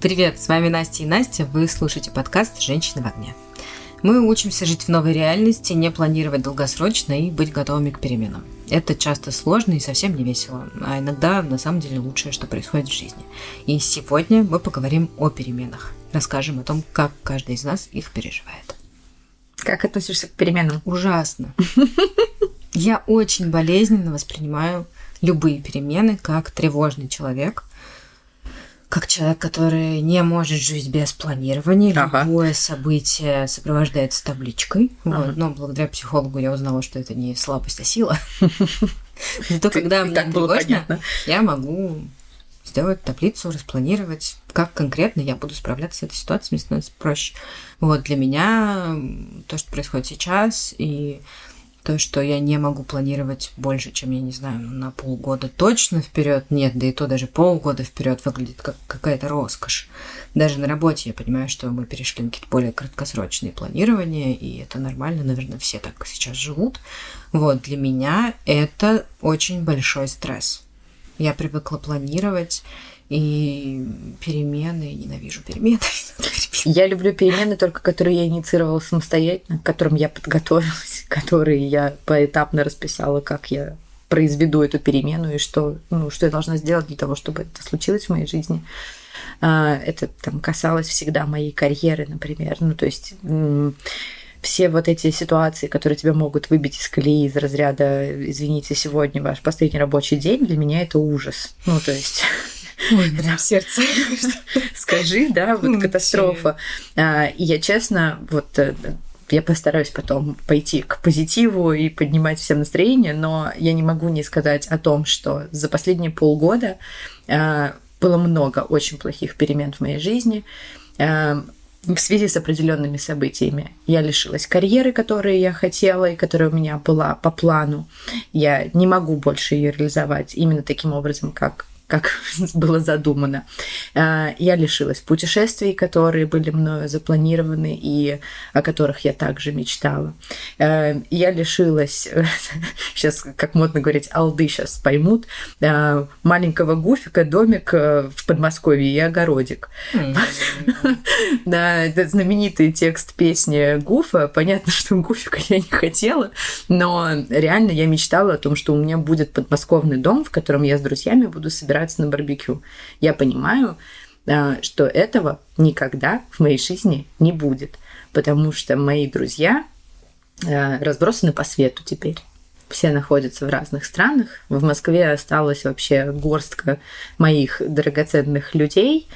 Привет, с вами Настя и Настя. Вы слушаете подкаст «Женщины в огне». Мы учимся жить в новой реальности, не планировать долгосрочно и быть готовыми к переменам. Это часто сложно и совсем не весело, а иногда на самом деле лучшее, что происходит в жизни. И сегодня мы поговорим о переменах. Расскажем о том, как каждый из нас их переживает. Как относишься к переменам? Ужасно. Я очень болезненно воспринимаю любые перемены как тревожный человек, как человек, который не может жить без планирования, ага. любое событие сопровождается табличкой. Ага. Вот. Но благодаря психологу я узнала, что это не слабость, а сила. Зато когда мне тревожно, я могу сделать таблицу, распланировать, как конкретно я буду справляться с этой ситуацией, мне становится проще. Вот для меня то, что происходит сейчас, и то, что я не могу планировать больше, чем, я не знаю, на полгода точно вперед, нет, да и то даже полгода вперед выглядит как какая-то роскошь. Даже на работе я понимаю, что мы перешли на какие-то более краткосрочные планирования, и это нормально, наверное, все так сейчас живут. Вот, для меня это очень большой стресс. Я привыкла планировать, и перемены, ненавижу перемены. Я люблю перемены только, которые я инициировала самостоятельно, к которым я подготовилась, которые я поэтапно расписала, как я произведу эту перемену и что, ну, что я должна сделать для того, чтобы это случилось в моей жизни. А, это там касалось всегда моей карьеры, например. Ну, то есть все вот эти ситуации, которые тебя могут выбить из колеи, из разряда «извините, сегодня ваш последний рабочий день», для меня это ужас. Ну, то есть Ой, прям сердце. Скажи, да, вот катастрофа. А, и я честно, вот э, я постараюсь потом пойти к позитиву и поднимать всем настроение, но я не могу не сказать о том, что за последние полгода а, было много очень плохих перемен в моей жизни а, в связи с определенными событиями. Я лишилась карьеры, которую я хотела и которая у меня была по плану. Я не могу больше ее реализовать именно таким образом, как как было задумано. А, я лишилась путешествий, которые были мною запланированы и о которых я также мечтала. А, я лишилась, сейчас, как модно говорить, алды сейчас поймут, а, маленького гуфика, домик э, в Подмосковье и огородик. Да, это знаменитый текст песни Гуфа. Понятно, что гуфика я не хотела, но реально я мечтала о том, что у меня будет подмосковный дом, в котором я с друзьями буду собирать собираться на барбекю. Я понимаю, а, что этого никогда в моей жизни не будет, потому что мои друзья а, разбросаны по свету теперь. Все находятся в разных странах. В Москве осталась вообще горстка моих драгоценных людей.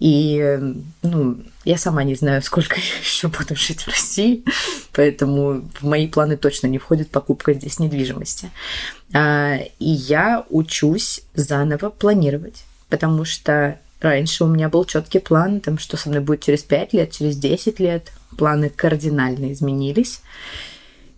И ну, я сама не знаю, сколько я еще буду жить в России, поэтому в мои планы точно не входит покупка здесь недвижимости. А, и я учусь заново планировать, потому что раньше у меня был четкий план, там, что со мной будет через 5 лет, через 10 лет. Планы кардинально изменились.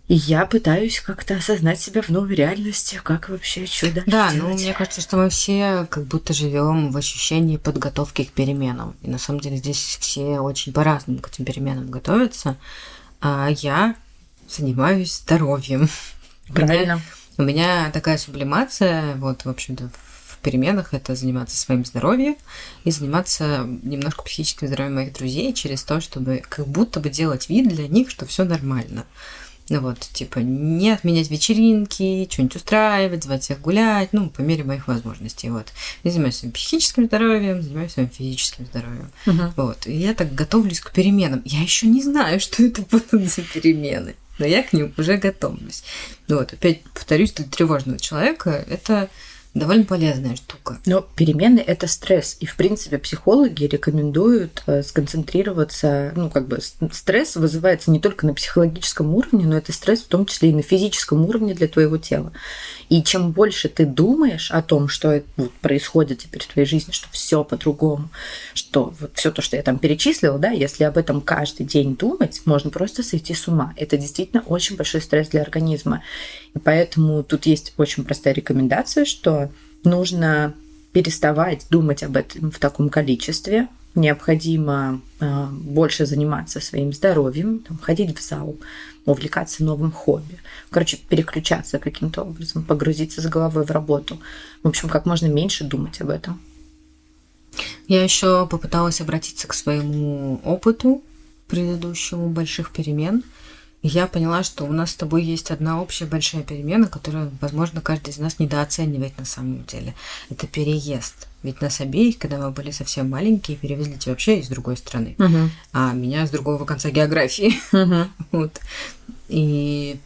И я пытаюсь как-то осознать себя в новой реальности, как вообще дальше Да, ну мне кажется, что мы все как будто живем в ощущении подготовки к переменам. И на самом деле здесь все очень по-разному к этим переменам готовятся. А я занимаюсь здоровьем. Правильно. У меня такая сублимация, вот, в общем-то, в переменах это заниматься своим здоровьем и заниматься немножко психическим здоровьем моих друзей через то, чтобы как будто бы делать вид для них, что все нормально. Ну вот, типа, не отменять вечеринки, что-нибудь устраивать, звать их гулять, ну, по мере моих возможностей, вот. Я занимаюсь своим психическим здоровьем, занимаюсь своим физическим здоровьем. Uh-huh. Вот. И я так готовлюсь к переменам. Я еще не знаю, что это будут за перемены, но я к ним уже готовлюсь. Вот, опять повторюсь, для тревожного человека это довольно полезная штука. Но перемены – это стресс. И, в принципе, психологи рекомендуют э, сконцентрироваться, ну, как бы стресс вызывается не только на психологическом уровне, но это стресс в том числе и на физическом уровне для твоего тела. И чем больше ты думаешь о том, что происходит теперь в твоей жизни, что все по-другому, что вот все то, что я там перечислила, да, если об этом каждый день думать, можно просто сойти с ума. Это действительно очень большой стресс для организма. И поэтому тут есть очень простая рекомендация, что нужно переставать думать об этом в таком количестве, необходимо э, больше заниматься своим здоровьем, там, ходить в зал, увлекаться новым хобби. Короче, переключаться каким-то образом, погрузиться с головой в работу. В общем, как можно меньше думать об этом. Я еще попыталась обратиться к своему опыту предыдущему больших перемен. Я поняла, что у нас с тобой есть одна общая большая перемена, которую, возможно, каждый из нас недооценивает на самом деле. Это переезд. Ведь нас обеих, когда мы были совсем маленькие, перевезли тебя вообще из другой страны, Мгм. а меня с другого конца географии. Мгм. Вот. И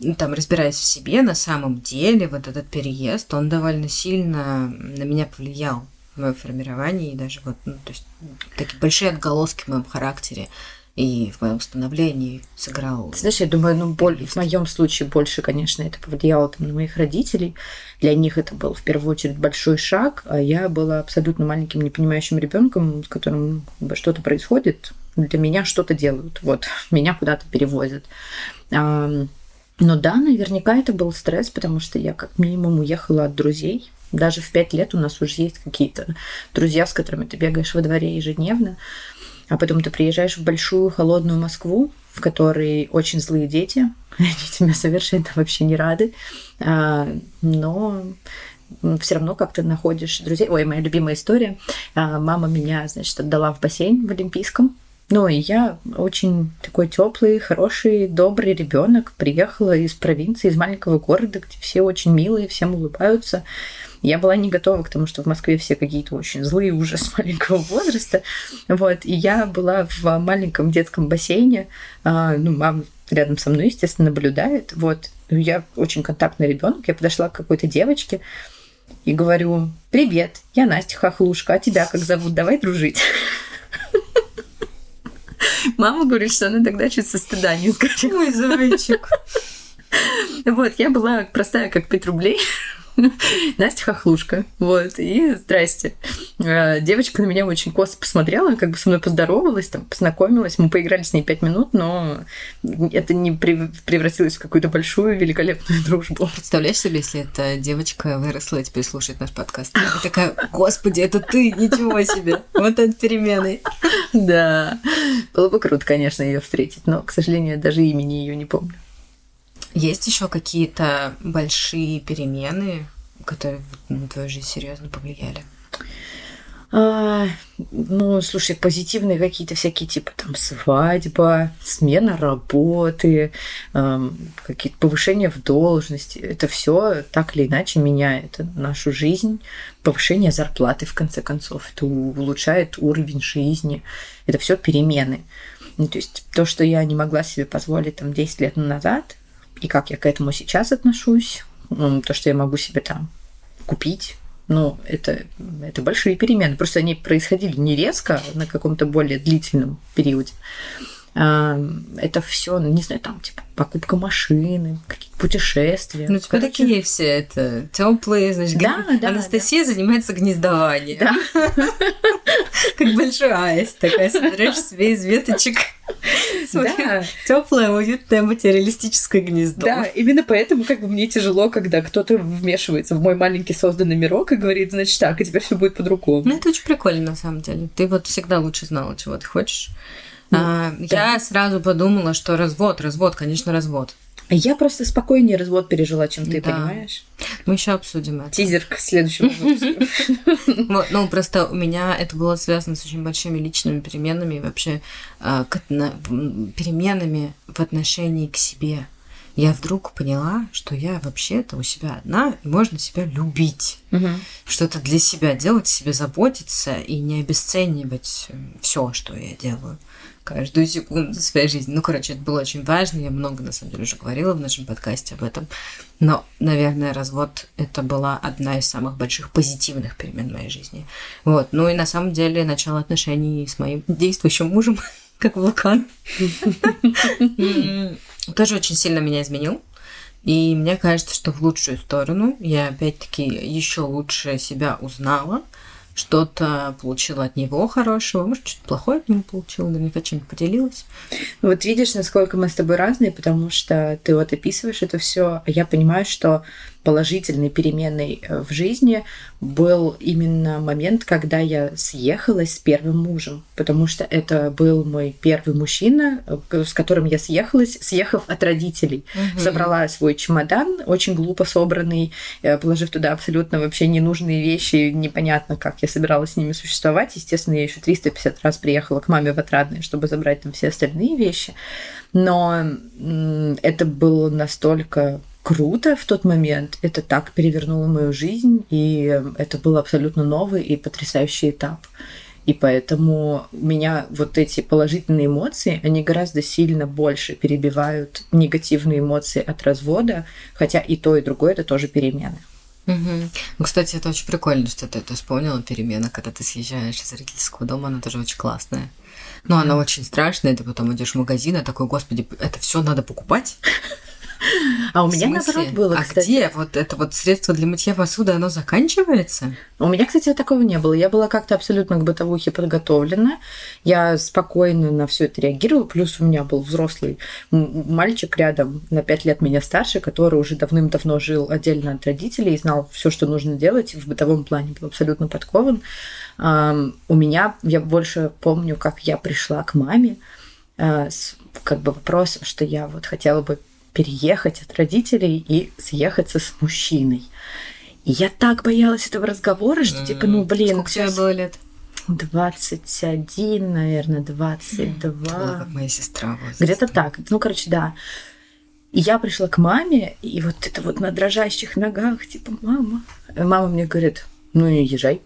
ну, там, разбираясь в себе, на самом деле вот этот переезд, он довольно сильно на меня повлиял в моем формировании, и даже вот, ну, то есть такие большие отголоски в моем характере и в моем становлении сыграл. Знаешь, я думаю, ну, боль, в моем случае больше, конечно, это повлияло там, на моих родителей. Для них это был в первую очередь большой шаг, а я была абсолютно маленьким, непонимающим ребенком, с которым что-то происходит, для меня что-то делают, вот, меня куда-то перевозят. Но да, наверняка это был стресс, потому что я как минимум уехала от друзей. Даже в пять лет у нас уже есть какие-то друзья, с которыми ты бегаешь во дворе ежедневно. А потом ты приезжаешь в большую холодную Москву, в которой очень злые дети. Они тебе совершенно вообще не рады. А, Но все равно как-то находишь друзей. Ой, моя любимая история. А, Мама меня, значит, отдала в бассейн в Олимпийском. Ну, и я очень такой теплый, хороший, добрый ребенок. Приехала из провинции, из маленького города, где все очень милые, всем улыбаются. Я была не готова к тому, что в Москве все какие-то очень злые уже с маленького возраста. Вот. И я была в маленьком детском бассейне. А, Ну, мама рядом со мной, естественно, наблюдает. Вот. Я очень контактный ребенок. Я подошла к какой-то девочке и говорю, привет, я Настя Хохлушка, а тебя как зовут? Давай дружить. Мама говорит, что она тогда чуть со стыда не сгорела. Мой зайчик. Вот, я была простая, как 5 рублей. Настя Хохлушка. Вот, и здрасте. Э, Девочка на меня очень косо посмотрела, как бы со мной поздоровалась, там, познакомилась. Мы поиграли с ней 5 минут, но это не прев- превратилось в какую-то большую, великолепную дружбу. Представляешь себе, если эта девочка выросла и теперь слушает наш подкаст? И такая, господи, это ты, ничего себе. Вот это перемены. Да. Было бы круто, конечно, ее встретить, но, к сожалению, я даже имени ее не помню. Есть еще какие-то большие перемены, которые на твою жизнь серьезно повлияли? А, ну, слушай, позитивные какие-то всякие, типа там свадьба, смена работы, эм, какие-то повышения в должности. Это все так или иначе меняет нашу жизнь. Повышение зарплаты, в конце концов. Это улучшает уровень жизни. Это все перемены. Ну, то есть то, что я не могла себе позволить там 10 лет назад, и как я к этому сейчас отношусь, то, что я могу себе там купить, ну, это, это большие перемены. Просто они происходили не резко, на каком-то более длительном периоде. Это все, не знаю, там, типа, покупка машины, какие-то путешествия. Ну, у тебя Короче, такие все это теплые, значит, Да, гни- да, Анастасия занимается гнездованием. Да. Как большой аист, такая собираешь себе из веточек. Да. Теплое, уютное материалистическое гнездо. Да, именно поэтому как бы мне тяжело, когда кто-то вмешивается в мой маленький созданный мирок и говорит, значит, так, и теперь все будет по-другому. Ну, это очень прикольно, на самом деле. Ты вот всегда лучше знала, чего ты хочешь. Ну, А, Я сразу подумала, что развод, развод, конечно, развод. Я просто спокойнее развод пережила, чем ты, Да. понимаешь? Мы еще обсудим это. Тизер к следующему выпуску. Ну, просто у меня это было связано с очень большими личными переменами, и вообще а, переменами в отношении к себе. Я вдруг поняла, что я вообще-то у себя одна, и можно себя любить. Что-то для себя делать, себе заботиться и не обесценивать все, что я делаю каждую секунду своей жизни. Ну, короче, это было очень важно. Я много, на самом деле, уже говорила в нашем подкасте об этом. Но, наверное, развод — это была одна из самых больших позитивных перемен в моей жизни. Вот. Ну и на самом деле начало отношений с моим действующим мужем, как вулкан, тоже очень сильно меня изменил. И мне кажется, что в лучшую сторону я опять-таки еще лучше себя узнала, что-то получила от него хорошего, может, что-то плохое от него получила, наверняка чем-то поделилась. Вот видишь, насколько мы с тобой разные, потому что ты вот описываешь это все, а я понимаю, что положительной переменой э, в жизни был именно момент, когда я съехалась с первым мужем, потому что это был мой первый мужчина, э, с которым я съехалась, съехав от родителей. Угу. Собрала свой чемодан, очень глупо собранный, э, положив туда абсолютно вообще ненужные вещи, непонятно, как я собиралась с ними существовать. Естественно, я еще 350 раз приехала к маме в Отрадное, чтобы забрать там все остальные вещи. Но это было настолько круто в тот момент. Это так перевернуло мою жизнь, и это был абсолютно новый и потрясающий этап. И поэтому меня вот эти положительные эмоции, они гораздо сильно больше перебивают негативные эмоции от развода, хотя и то, и другое это тоже перемены. Угу. Ну, кстати, это очень прикольно, что ты это вспомнила, перемена, когда ты съезжаешь из родительского дома, она тоже очень классная. Но она очень страшная, ты потом идешь в магазин, и такой, господи, это все надо покупать. А у меня наоборот было, а кстати. где вот это вот средство для мытья посуды, оно заканчивается? У меня, кстати, такого не было. Я была как-то абсолютно к бытовухе подготовлена. Я спокойно на все это реагировала. Плюс у меня был взрослый мальчик рядом, на пять лет меня старше, который уже давным-давно жил отдельно от родителей и знал все, что нужно делать в бытовом плане, был абсолютно подкован. У меня, я больше помню, как я пришла к маме э, с как бы вопросом, что я вот хотела бы переехать от родителей и съехаться с мужчиной. И я так боялась этого разговора, что типа, ну блин. Сколько тебе было лет? 21, наверное, 22. О, как моя сестра. Где-то так. Ну, короче, да. И я пришла к маме, и вот это вот на дрожащих ногах, типа, мама. Мама мне говорит, ну езжай.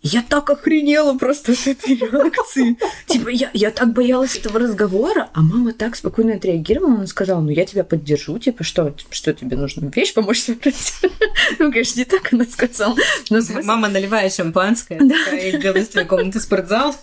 Я так охренела просто от этой реакции. Типа, я, я так боялась этого разговора, а мама так спокойно отреагировала. Она сказала, ну, я тебя поддержу, типа, что, что тебе нужно? Вещь помочь собрать? Ну, конечно, не так она сказала. Но смысл... Мама наливает шампанское, да. и твоей комнаты спортзал.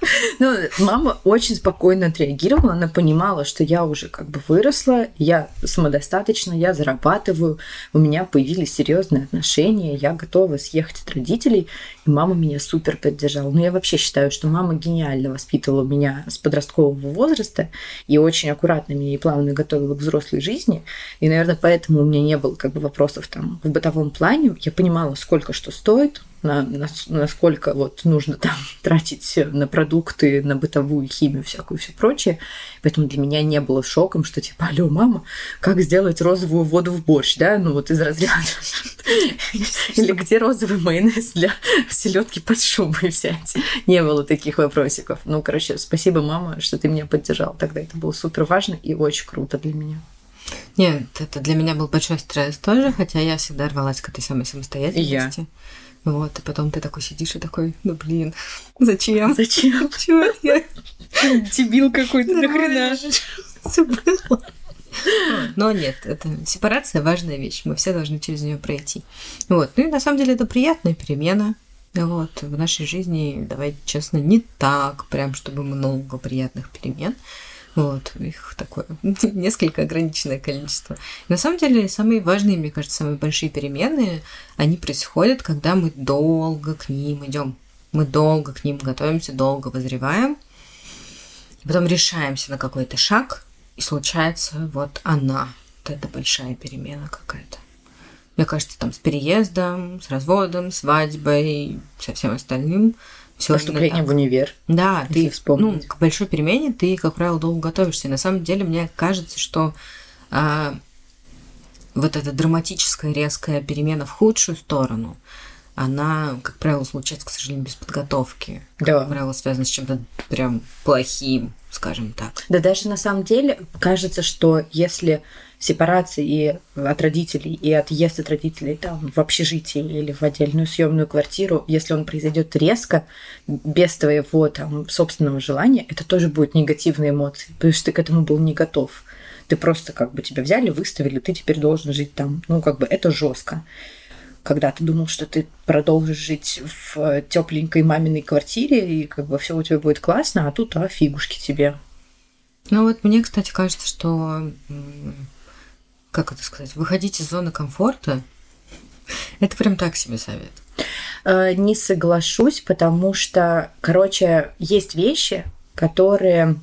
Ну, мама очень спокойно отреагировала, она понимала, что я уже как бы выросла, я самодостаточна, я зарабатываю, у меня появились серьезные отношения, я готова съехать от родителей, и мама меня супер поддержала. Ну, я вообще считаю, что мама гениально воспитывала меня с подросткового возраста и очень аккуратно меня и плавно готовила к взрослой жизни. И, наверное, поэтому у меня не было как бы вопросов там в бытовом плане. Я понимала, сколько что стоит, на, на, насколько вот нужно там тратить на продукты, на бытовую химию, всякую все прочее. Поэтому для меня не было шоком, что типа, алло, мама, как сделать розовую воду в борщ, да? Ну вот из разряда. Или где розовый майонез для селедки под шубой взять? Не было таких вопросиков. Ну, короче, спасибо, мама, что ты меня поддержал. Тогда это было супер важно и очень круто для меня. Нет, это для меня был большой стресс тоже, хотя я всегда рвалась к этой самой самостоятельности. Я. Вот, и потом ты такой сидишь и такой, ну блин, зачем? Зачем? Чего я? Дебил какой-то, нахрена? Но нет, это сепарация важная вещь. Мы все должны через нее пройти. Вот. Ну и на самом деле это приятная перемена. Вот, в нашей жизни, давайте честно, не так, прям чтобы много приятных перемен. Вот, их такое несколько ограниченное количество. На самом деле, самые важные, мне кажется, самые большие перемены, они происходят, когда мы долго к ним идем. Мы долго к ним готовимся, долго возреваем, потом решаемся на какой-то шаг, и случается вот она. Вот это большая перемена какая-то. Мне кажется, там с переездом, с разводом, свадьбой, со всем остальным – все Поступление в универ. Да, ты ну, к большой перемене ты, как правило, долго готовишься. И на самом деле, мне кажется, что а, вот эта драматическая резкая перемена в худшую сторону, она, как правило, случается, к сожалению, без подготовки. Да. Как правило, связана с чем-то прям плохим, скажем так. Да даже на самом деле кажется, что если сепарации и от родителей, и отъезд от родителей там, в общежитие или в отдельную съемную квартиру, если он произойдет резко, без твоего там, собственного желания, это тоже будет негативные эмоции, потому что ты к этому был не готов. Ты просто как бы тебя взяли, выставили, ты теперь должен жить там. Ну, как бы это жестко. Когда ты думал, что ты продолжишь жить в тепленькой маминой квартире, и как бы все у тебя будет классно, а тут а, фигушки тебе. Ну вот мне, кстати, кажется, что как это сказать, выходить из зоны комфорта, это прям так себе совет. Э, не соглашусь, потому что, короче, есть вещи, которые,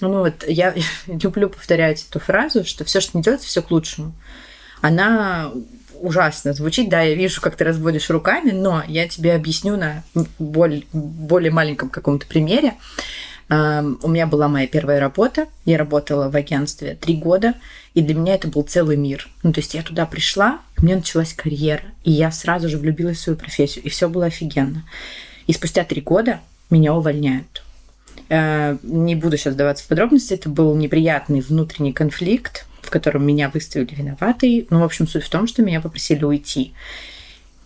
ну вот я люблю повторять эту фразу, что все, что не делается, все к лучшему. Она ужасно звучит, да, я вижу, как ты разводишь руками, но я тебе объясню на более, более маленьком каком-то примере. У меня была моя первая работа, я работала в агентстве три года, и для меня это был целый мир. Ну, то есть я туда пришла, у меня началась карьера, и я сразу же влюбилась в свою профессию, и все было офигенно. И спустя три года меня увольняют. Э, не буду сейчас даваться в подробности, это был неприятный внутренний конфликт, в котором меня выставили виноватой. Ну, в общем, суть в том, что меня попросили уйти.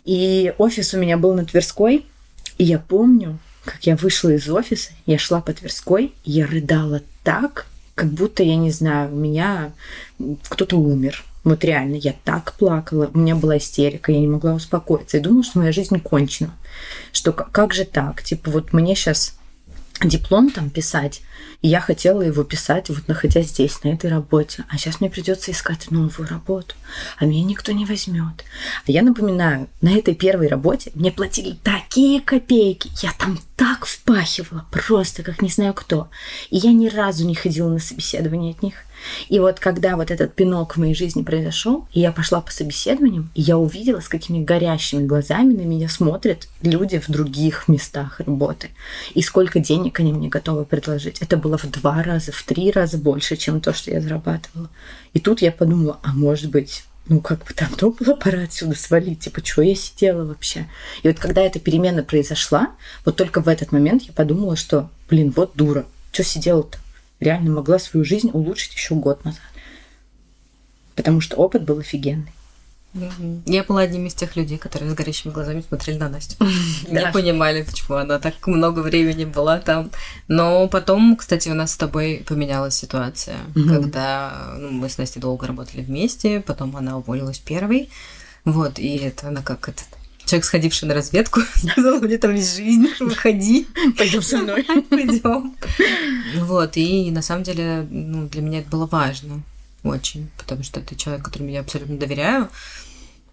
И офис у меня был на Тверской, и я помню, как я вышла из офиса, я шла по Тверской, я рыдала так, как будто, я не знаю, у меня кто-то умер. Вот реально, я так плакала, у меня была истерика, я не могла успокоиться. Я думала, что моя жизнь кончена. Что как же так? Типа вот мне сейчас диплом там писать, и я хотела его писать, вот находясь здесь, на этой работе. А сейчас мне придется искать новую работу, а меня никто не возьмет. А я напоминаю, на этой первой работе мне платили такие копейки, я там так впахивала, просто как не знаю кто. И я ни разу не ходила на собеседование от них. И вот когда вот этот пинок в моей жизни произошел, и я пошла по собеседованиям, и я увидела, с какими горящими глазами на меня смотрят люди в других местах работы. И сколько денег они мне готовы предложить. Это было в два раза, в три раза больше, чем то, что я зарабатывала. И тут я подумала, а может быть, ну, как бы давно было пора отсюда свалить, типа, что я сидела вообще? И вот когда эта перемена произошла, вот только в этот момент я подумала, что, блин, вот дура, что сидела-то? Реально могла свою жизнь улучшить еще год назад. Потому что опыт был офигенный. Я была одним из тех людей, которые с горящими глазами смотрели на Настю. Не понимали, почему она так много времени была там. Но потом, кстати, у нас с тобой поменялась ситуация, когда ну, мы с Настей долго работали вместе, потом она уволилась первой. Вот, и это она как этот человек, сходивший на разведку, сказал, мне там есть жизнь, выходи. Пойдем со мной. Пойдем. Вот, и на самом деле, ну, для меня это было важно очень, потому что это человек, которому я абсолютно доверяю.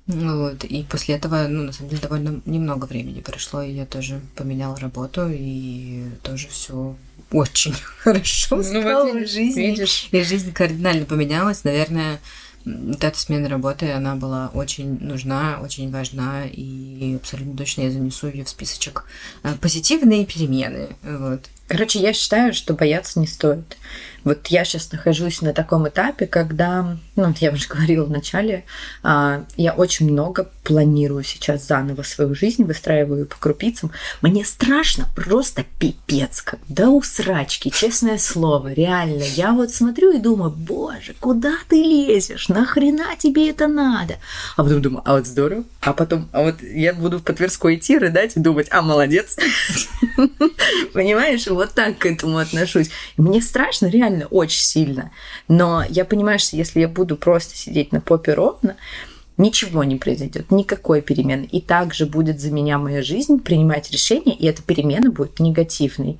Вот, и после этого, ну, на самом деле, довольно немного времени прошло, и я тоже поменяла работу, и тоже все очень хорошо ну, стало вот, в жизни. Видишь. И жизнь кардинально поменялась, наверное, вот эта смена работы, она была очень нужна, очень важна, и абсолютно точно я занесу ее в списочек. Э, позитивные перемены. Вот. Короче, я считаю, что бояться не стоит. Вот я сейчас нахожусь на таком этапе, когда, ну, я уже говорила в начале, а, я очень много планирую сейчас заново свою жизнь, выстраиваю по крупицам. Мне страшно просто пипец, как да у срачки, честное слово, реально. Я вот смотрю и думаю, боже, куда ты лезешь? Нахрена тебе это надо? А потом думаю, а вот здорово. А потом, а вот я буду в Тверской идти, рыдать и думать, а, молодец. Понимаешь, вот так к этому отношусь. Мне страшно, реально реально очень сильно. Но я понимаю, что если я буду просто сидеть на попе ровно, ничего не произойдет, никакой перемены. И также будет за меня моя жизнь принимать решения, и эта перемена будет негативной.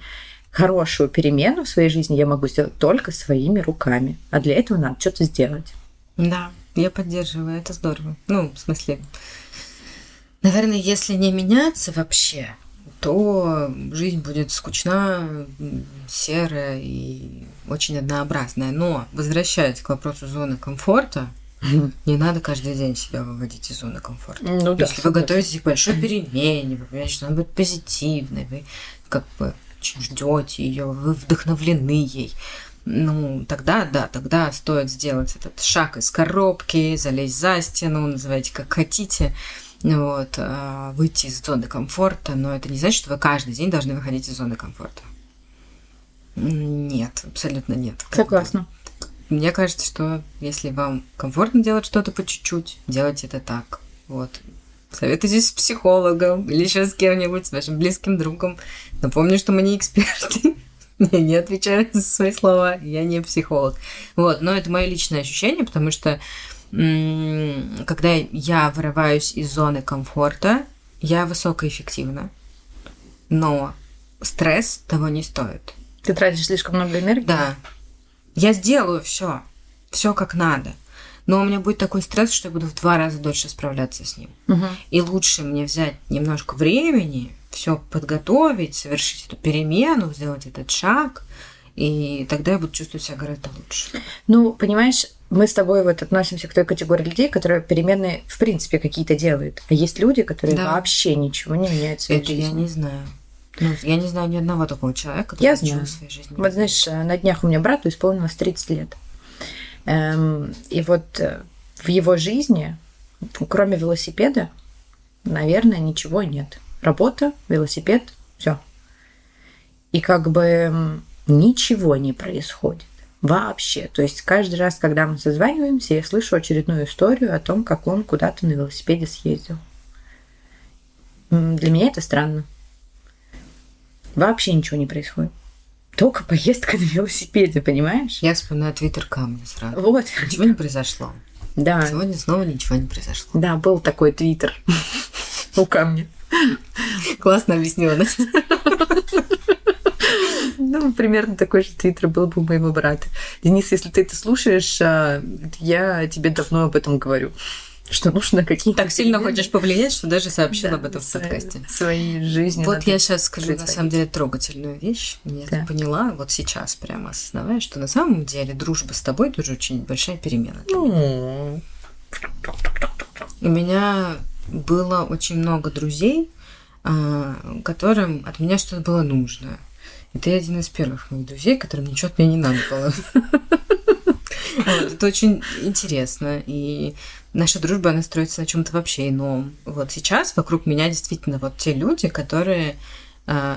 Хорошую перемену в своей жизни я могу сделать только своими руками. А для этого надо что-то сделать. Да, я поддерживаю, это здорово. Ну, в смысле, наверное, если не меняться вообще, то жизнь будет скучна, серая и очень однообразная. Но, возвращаясь к вопросу зоны комфорта, не надо каждый день себя выводить из зоны комфорта. Ну, да, Если вы готовитесь к большой перемене, вы понимаете, что она будет позитивной, вы как бы ждете ее, вы вдохновлены ей. Ну, тогда, да, тогда стоит сделать этот шаг из коробки, залезть за стену, называйте как хотите вот, а, выйти из зоны комфорта, но это не значит, что вы каждый день должны выходить из зоны комфорта. Нет, абсолютно нет. Согласна. Мне кажется, что если вам комфортно делать что-то по чуть-чуть, делайте это так. Вот. Советуйтесь с психологом или еще с кем-нибудь, с вашим близким другом. Напомню, что мы не эксперты. Я не отвечаю за свои слова, я не психолог. Вот, но это мое личное ощущение, потому что когда я вырываюсь из зоны комфорта, я высокоэффективна. Но стресс того не стоит. Ты тратишь слишком много энергии? Да. Я сделаю все, все как надо. Но у меня будет такой стресс, что я буду в два раза дольше справляться с ним. Угу. И лучше мне взять немножко времени, все подготовить, совершить эту перемену, сделать этот шаг, и тогда я буду чувствовать себя гораздо лучше. Ну, понимаешь, мы с тобой вот относимся к той категории людей, которые переменные в принципе какие-то делают. А есть люди, которые Да. вообще ничего не меняют в своей Это я жизни. не знаю. Ну, я не знаю ни одного такого человека, который Я знаю. в своей жизни. Вот знаешь, на днях у меня брату исполнилось 30 лет. Эм, и вот э, в его жизни, кроме велосипеда, наверное, ничего нет. Работа, велосипед, все. И как бы ничего не происходит. Вообще. То есть каждый раз, когда мы созваниваемся, я слышу очередную историю о том, как он куда-то на велосипеде съездил. Для меня это странно. Вообще ничего не происходит. Только поездка на велосипеде, понимаешь? Я вспоминаю твиттер камня сразу. Вот. Ничего не произошло. Да. Сегодня снова ничего не произошло. Да, был такой твиттер у камня. Классно объяснила Настя. Ну, примерно такой же твиттер был бы у моего брата. Денис, если ты это слушаешь, а, я тебе давно об этом говорю. Что нужно какие-то... Так сильно хочешь повлиять, что даже сообщила Да, об этом в подкасте. Своей жизни. Вот я сейчас скажу на самом деле трогательную вещь. Я Да. поняла вот сейчас прямо осознавая, что на самом деле дружба с тобой тоже очень большая перемена. Ну, У меня было очень много друзей, а, которым от меня что-то было нужно. И ты один из первых моих друзей, которым ничего от меня не надо было. Вот, Это очень интересно. И наша дружба, она строится на чем-то вообще ином. Вот сейчас вокруг меня действительно вот те люди, которые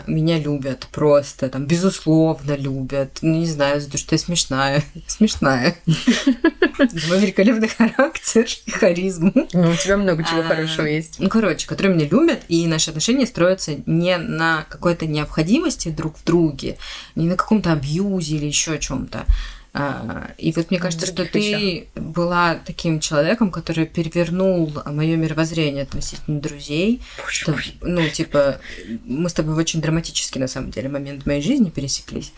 меня любят просто, там, безусловно любят. Ну, не знаю, за то, что я смешная. Смешная. Мой великолепный характер и харизму. ну, у тебя много чего А, хорошего есть. Ну, короче, которые меня любят, и наши отношения строятся не на какой-то необходимости друг в друге, не на каком-то абьюзе или еще чем-то. И вот мне кажется, что ты была таким человеком, который перевернул мое мировоззрение относительно друзей. Что, ну, типа, мы с тобой в очень драматический, на самом деле, момент моей жизни пересеклись.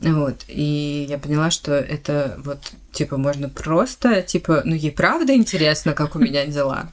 Вот, и я поняла, что это вот, типа, можно просто, типа, ну, ей правда интересно, как у меня дела.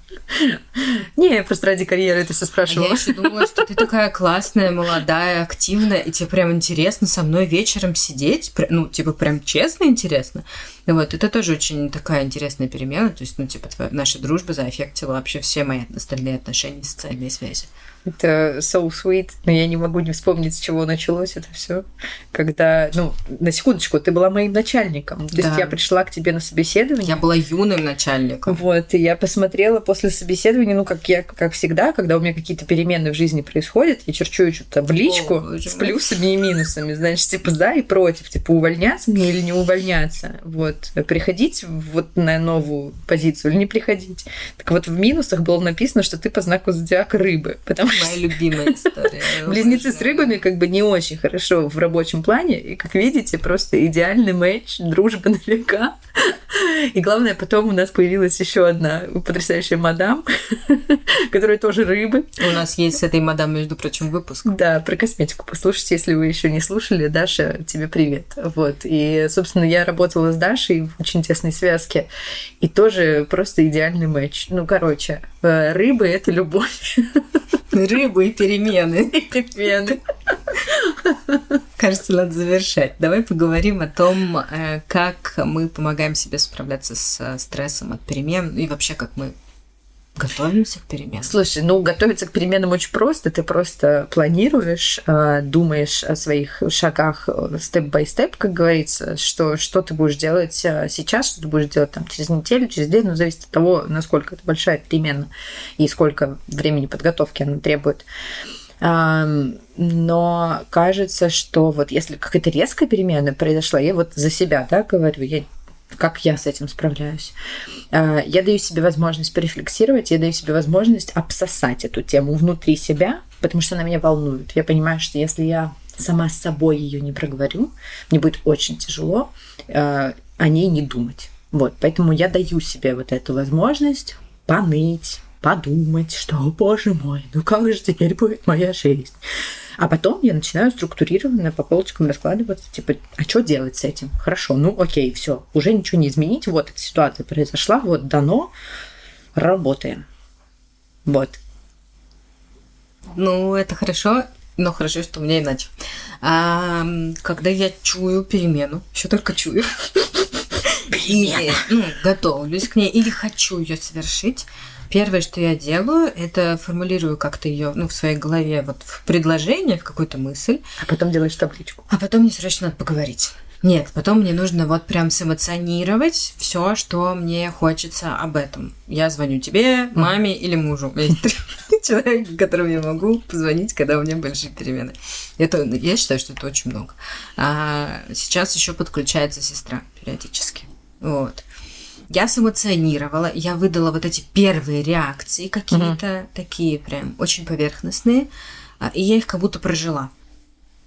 Не, я просто ради карьеры это все А спрашивала. Я еще думала, что ты такая классная, молодая, активная, и тебе прям интересно со мной вечером сидеть. Ну, типа, прям честно интересно. Вот, это тоже очень такая интересная перемена. То есть, ну, типа, наша дружба заэффектила вообще все мои остальные отношения и социальные связи. Это so sweet, но я не могу не вспомнить, с чего началось это все. Когда, ну, на секундочку, ты была моим начальником. То есть Да. я пришла к тебе на собеседование. Я была юным начальником. Вот, и я посмотрела после собеседования, ну, как я, как всегда, когда у меня какие-то перемены в жизни происходят, я черчу эту табличку О, с плюсами и минусами, знаешь, типа за и против, типа увольняться мне или не увольняться, вот, приходить вот на новую позицию или не приходить. Так вот, в минусах было написано, что ты по знаку зодиака рыбы, потому Моя любимая история. Близнецы с рыбами как бы не очень хорошо в рабочем плане. И, как видите, просто идеальный матч, дружба на века. И главное, потом у нас появилась еще одна потрясающая мадам, которая тоже рыбы. У нас есть с этой мадам, между прочим, выпуск. Да, про косметику послушайте, если вы еще не слушали. Даша, тебе привет. Вот. И, собственно, я работала с Дашей в очень тесной связке. И тоже просто идеальный матч. Ну, короче, рыбы — это любовь. Рыбы и перемены. И перемены. Кажется, надо завершать. Давай поговорим о том, э, как мы помогаем себе справляться с э, стрессом от перемен и вообще, как мы готовимся к переменам. Слушай, ну готовиться к переменам очень просто. Ты просто планируешь, э, думаешь о своих шагах степ-бай-степ, как говорится, что, что ты будешь делать э, сейчас, что ты будешь делать там через неделю, через день, ну, зависит от того, насколько это большая перемена и сколько времени подготовки она требует. Ам, Но кажется, что вот если какая-то резкая перемена произошла, я вот за себя, да, говорю, я как я с этим справляюсь. А, Я даю себе возможность порефлексировать, я даю себе возможность обсосать эту тему внутри себя, потому что она меня волнует. Я понимаю, что если я сама с собой ее не проговорю, мне будет очень тяжело а, о ней не думать. Вот, поэтому я даю себе вот эту возможность поныть, подумать, что, «О, боже мой, ну как же теперь будет моя жизнь? А потом я начинаю структурированно по полочкам раскладываться, типа, а что делать с этим? Хорошо, ну окей, все, уже ничего не изменить, вот эта ситуация произошла, вот дано, работаем. Вот. Ну, это хорошо, но хорошо, что у меня иначе. А, когда я чую перемену, еще только чую, или ну, готовлюсь к ней, или хочу ее совершить, Первое, что я делаю, это формулирую как-то ее ну, в своей голове вот в предложение, в какую-то мысль. А потом делаешь табличку. А потом мне срочно надо поговорить. Нет, потом мне нужно вот прям сэмоционировать все, что мне хочется об этом. Я звоню тебе, маме или мужу. Человек, которому я могу позвонить, когда у меня большие перемены. Это, я считаю, что это очень много. А сейчас еще подключается сестра периодически. Вот я сэмоционировала, я выдала вот эти первые реакции какие-то, mm-hmm. такие прям очень поверхностные, а, и я их как будто прожила.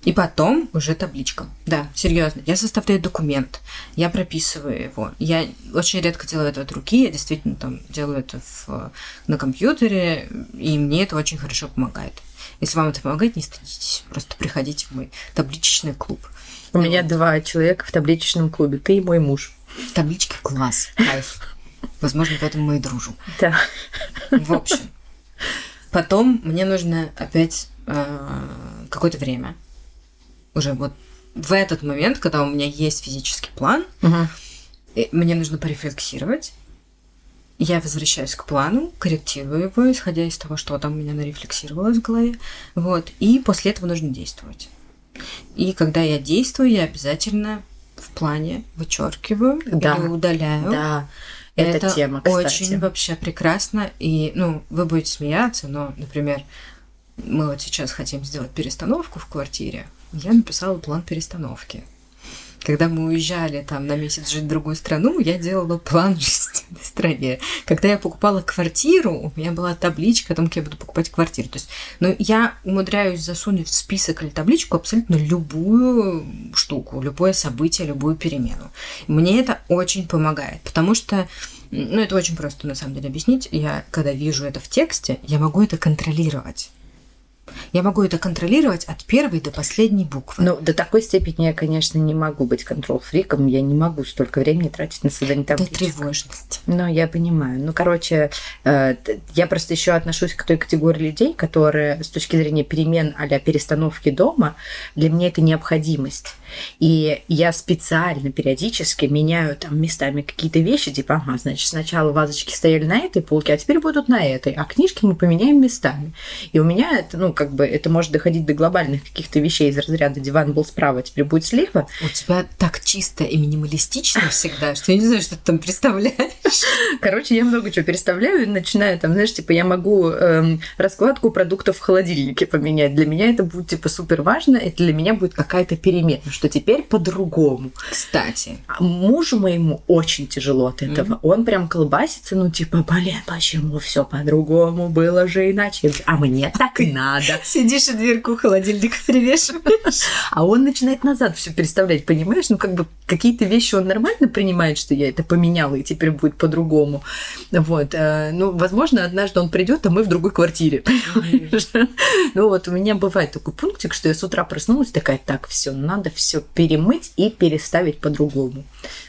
И потом уже табличка. Да, серьезно. Я составляю документ, я прописываю его. Я очень редко делаю это от руки, я действительно там делаю это в, на компьютере, и мне это очень хорошо помогает. Если вам это помогает, не стыдитесь. Просто приходите в мой табличечный клуб. У меня два человека в табличечном клубе. Ты и мой муж. Таблички класс, кайф. Возможно, поэтому мы и дружим. Да. В общем, потом мне нужно опять э, какое-то время. Уже вот в этот момент, когда у меня есть физический план, угу. мне нужно порефлексировать. Я возвращаюсь к плану, корректирую его, исходя из того, что там у меня нарефлексировалось в голове. Вот. И после этого нужно действовать. И когда я действую, я обязательно в плане вычеркиваю да. или удаляю. Да. Это, это тема, кстати. очень вообще прекрасно. И, ну, вы будете смеяться, но, например, мы вот сейчас хотим сделать перестановку в квартире. Я написала план перестановки. Когда мы уезжали там на месяц жить в другую страну, я делала план жизни в стране. Когда я покупала квартиру, у меня была табличка о том, как я буду покупать квартиру. То есть, ну, я умудряюсь засунуть в список или табличку абсолютно любую штуку, любое событие, любую перемену. Мне это очень помогает, потому что ну, это очень просто на самом деле объяснить. Я, когда вижу это в тексте, я могу это контролировать. Я могу это контролировать от первой до последней буквы. Ну, до такой степени я, конечно, не могу быть контрол-фриком. Я не могу столько времени тратить на создание табличек. Это тревожность. Ну, я понимаю. Ну, короче, э, я просто еще отношусь к той категории людей, которые с точки зрения перемен а перестановки дома, для меня это необходимость. И я специально периодически меняю там местами какие-то вещи, типа, ага, значит, сначала вазочки стояли на этой полке, а теперь будут на этой, а книжки мы поменяем местами. И у меня это, ну, как бы, это может доходить до глобальных каких-то вещей из разряда диван был справа, теперь будет слева. У тебя так чисто и минималистично всегда, что я не знаю, что ты там представляешь. Короче, я много чего переставляю и начинаю там, знаешь, типа, я могу эм, раскладку продуктов в холодильнике поменять. Для меня это будет, типа, супер важно, это для меня будет какая-то перемена, что теперь по-другому. Кстати. А мужу моему очень тяжело от этого. Mm-hmm. Он прям колбасится, ну, типа, блин, почему все по-другому было же иначе? А мне так и надо. Сидишь и дверку холодильника привешиваешь. А он начинает назад все переставлять, понимаешь? Ну, как бы какие-то вещи он нормально принимает, что я это поменяла, и теперь будет по-другому. Вот. Э, ну, возможно, однажды он придет, а мы в другой квартире. Ну, вот у меня бывает такой пунктик, что я с утра проснулась, такая, так, все, надо все перемыть и переставить по-другому.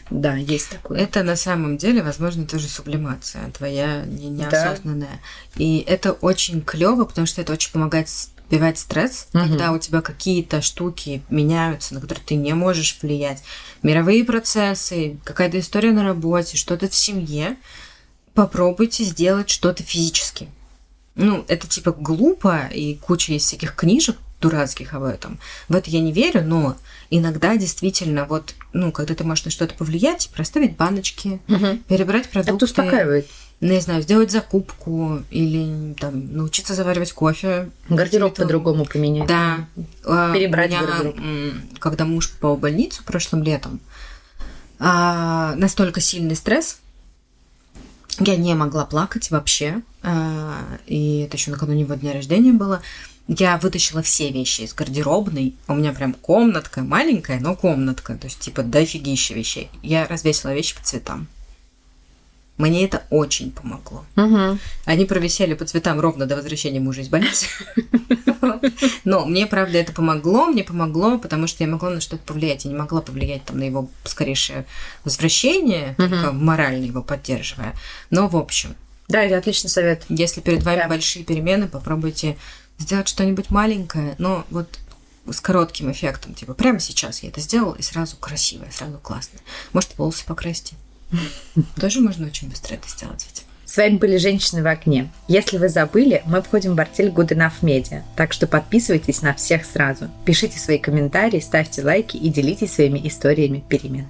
Да, есть такое. Это на самом деле, возможно, тоже сублимация твоя не, неосознанная. Да. И это очень клево, потому что это очень помогает сбивать стресс, угу. когда у тебя какие-то штуки меняются, на которые ты не можешь влиять. Мировые процессы, какая-то история на работе, что-то в семье. Попробуйте сделать что-то физически. Ну, это типа глупо, и куча есть всяких книжек дурацких об этом. В это я не верю, но иногда действительно вот, ну, когда ты можешь на что-то повлиять, проставить баночки, угу. перебрать продукты. Это успокаивает. Не знаю, сделать закупку или там научиться заваривать кофе. Гардероб по-другому поменять. Да. А, Перебрать меня, гардероб. Когда муж попал в больницу прошлым летом, а, настолько сильный стресс, я не могла плакать вообще. А, и это еще накануне его дня рождения было. Я вытащила все вещи из гардеробной. У меня прям комнатка, маленькая, но комнатка. То есть, типа, дофигища вещей. Я развесила вещи по цветам. Мне это очень помогло. Угу. Они провисели по цветам ровно до возвращения мужа из больницы. Но мне, правда, это помогло. Мне помогло, потому что я могла на что-то повлиять. Я не могла повлиять там, на его скорейшее возвращение, только морально его поддерживая. Но, в общем... Да, это отличный совет. Если перед вами большие перемены, попробуйте сделать что-нибудь маленькое, но вот с коротким эффектом. Типа, прямо сейчас я это сделала, и сразу красивое, сразу классное. Может, волосы покрасьте. Тоже можно очень быстро это сделать ведь. С вами были «Женщины в окне». Если вы забыли, мы входим в артель Good Enough Media, так что подписывайтесь на всех сразу. Пишите свои комментарии, ставьте лайки и делитесь своими историями перемен.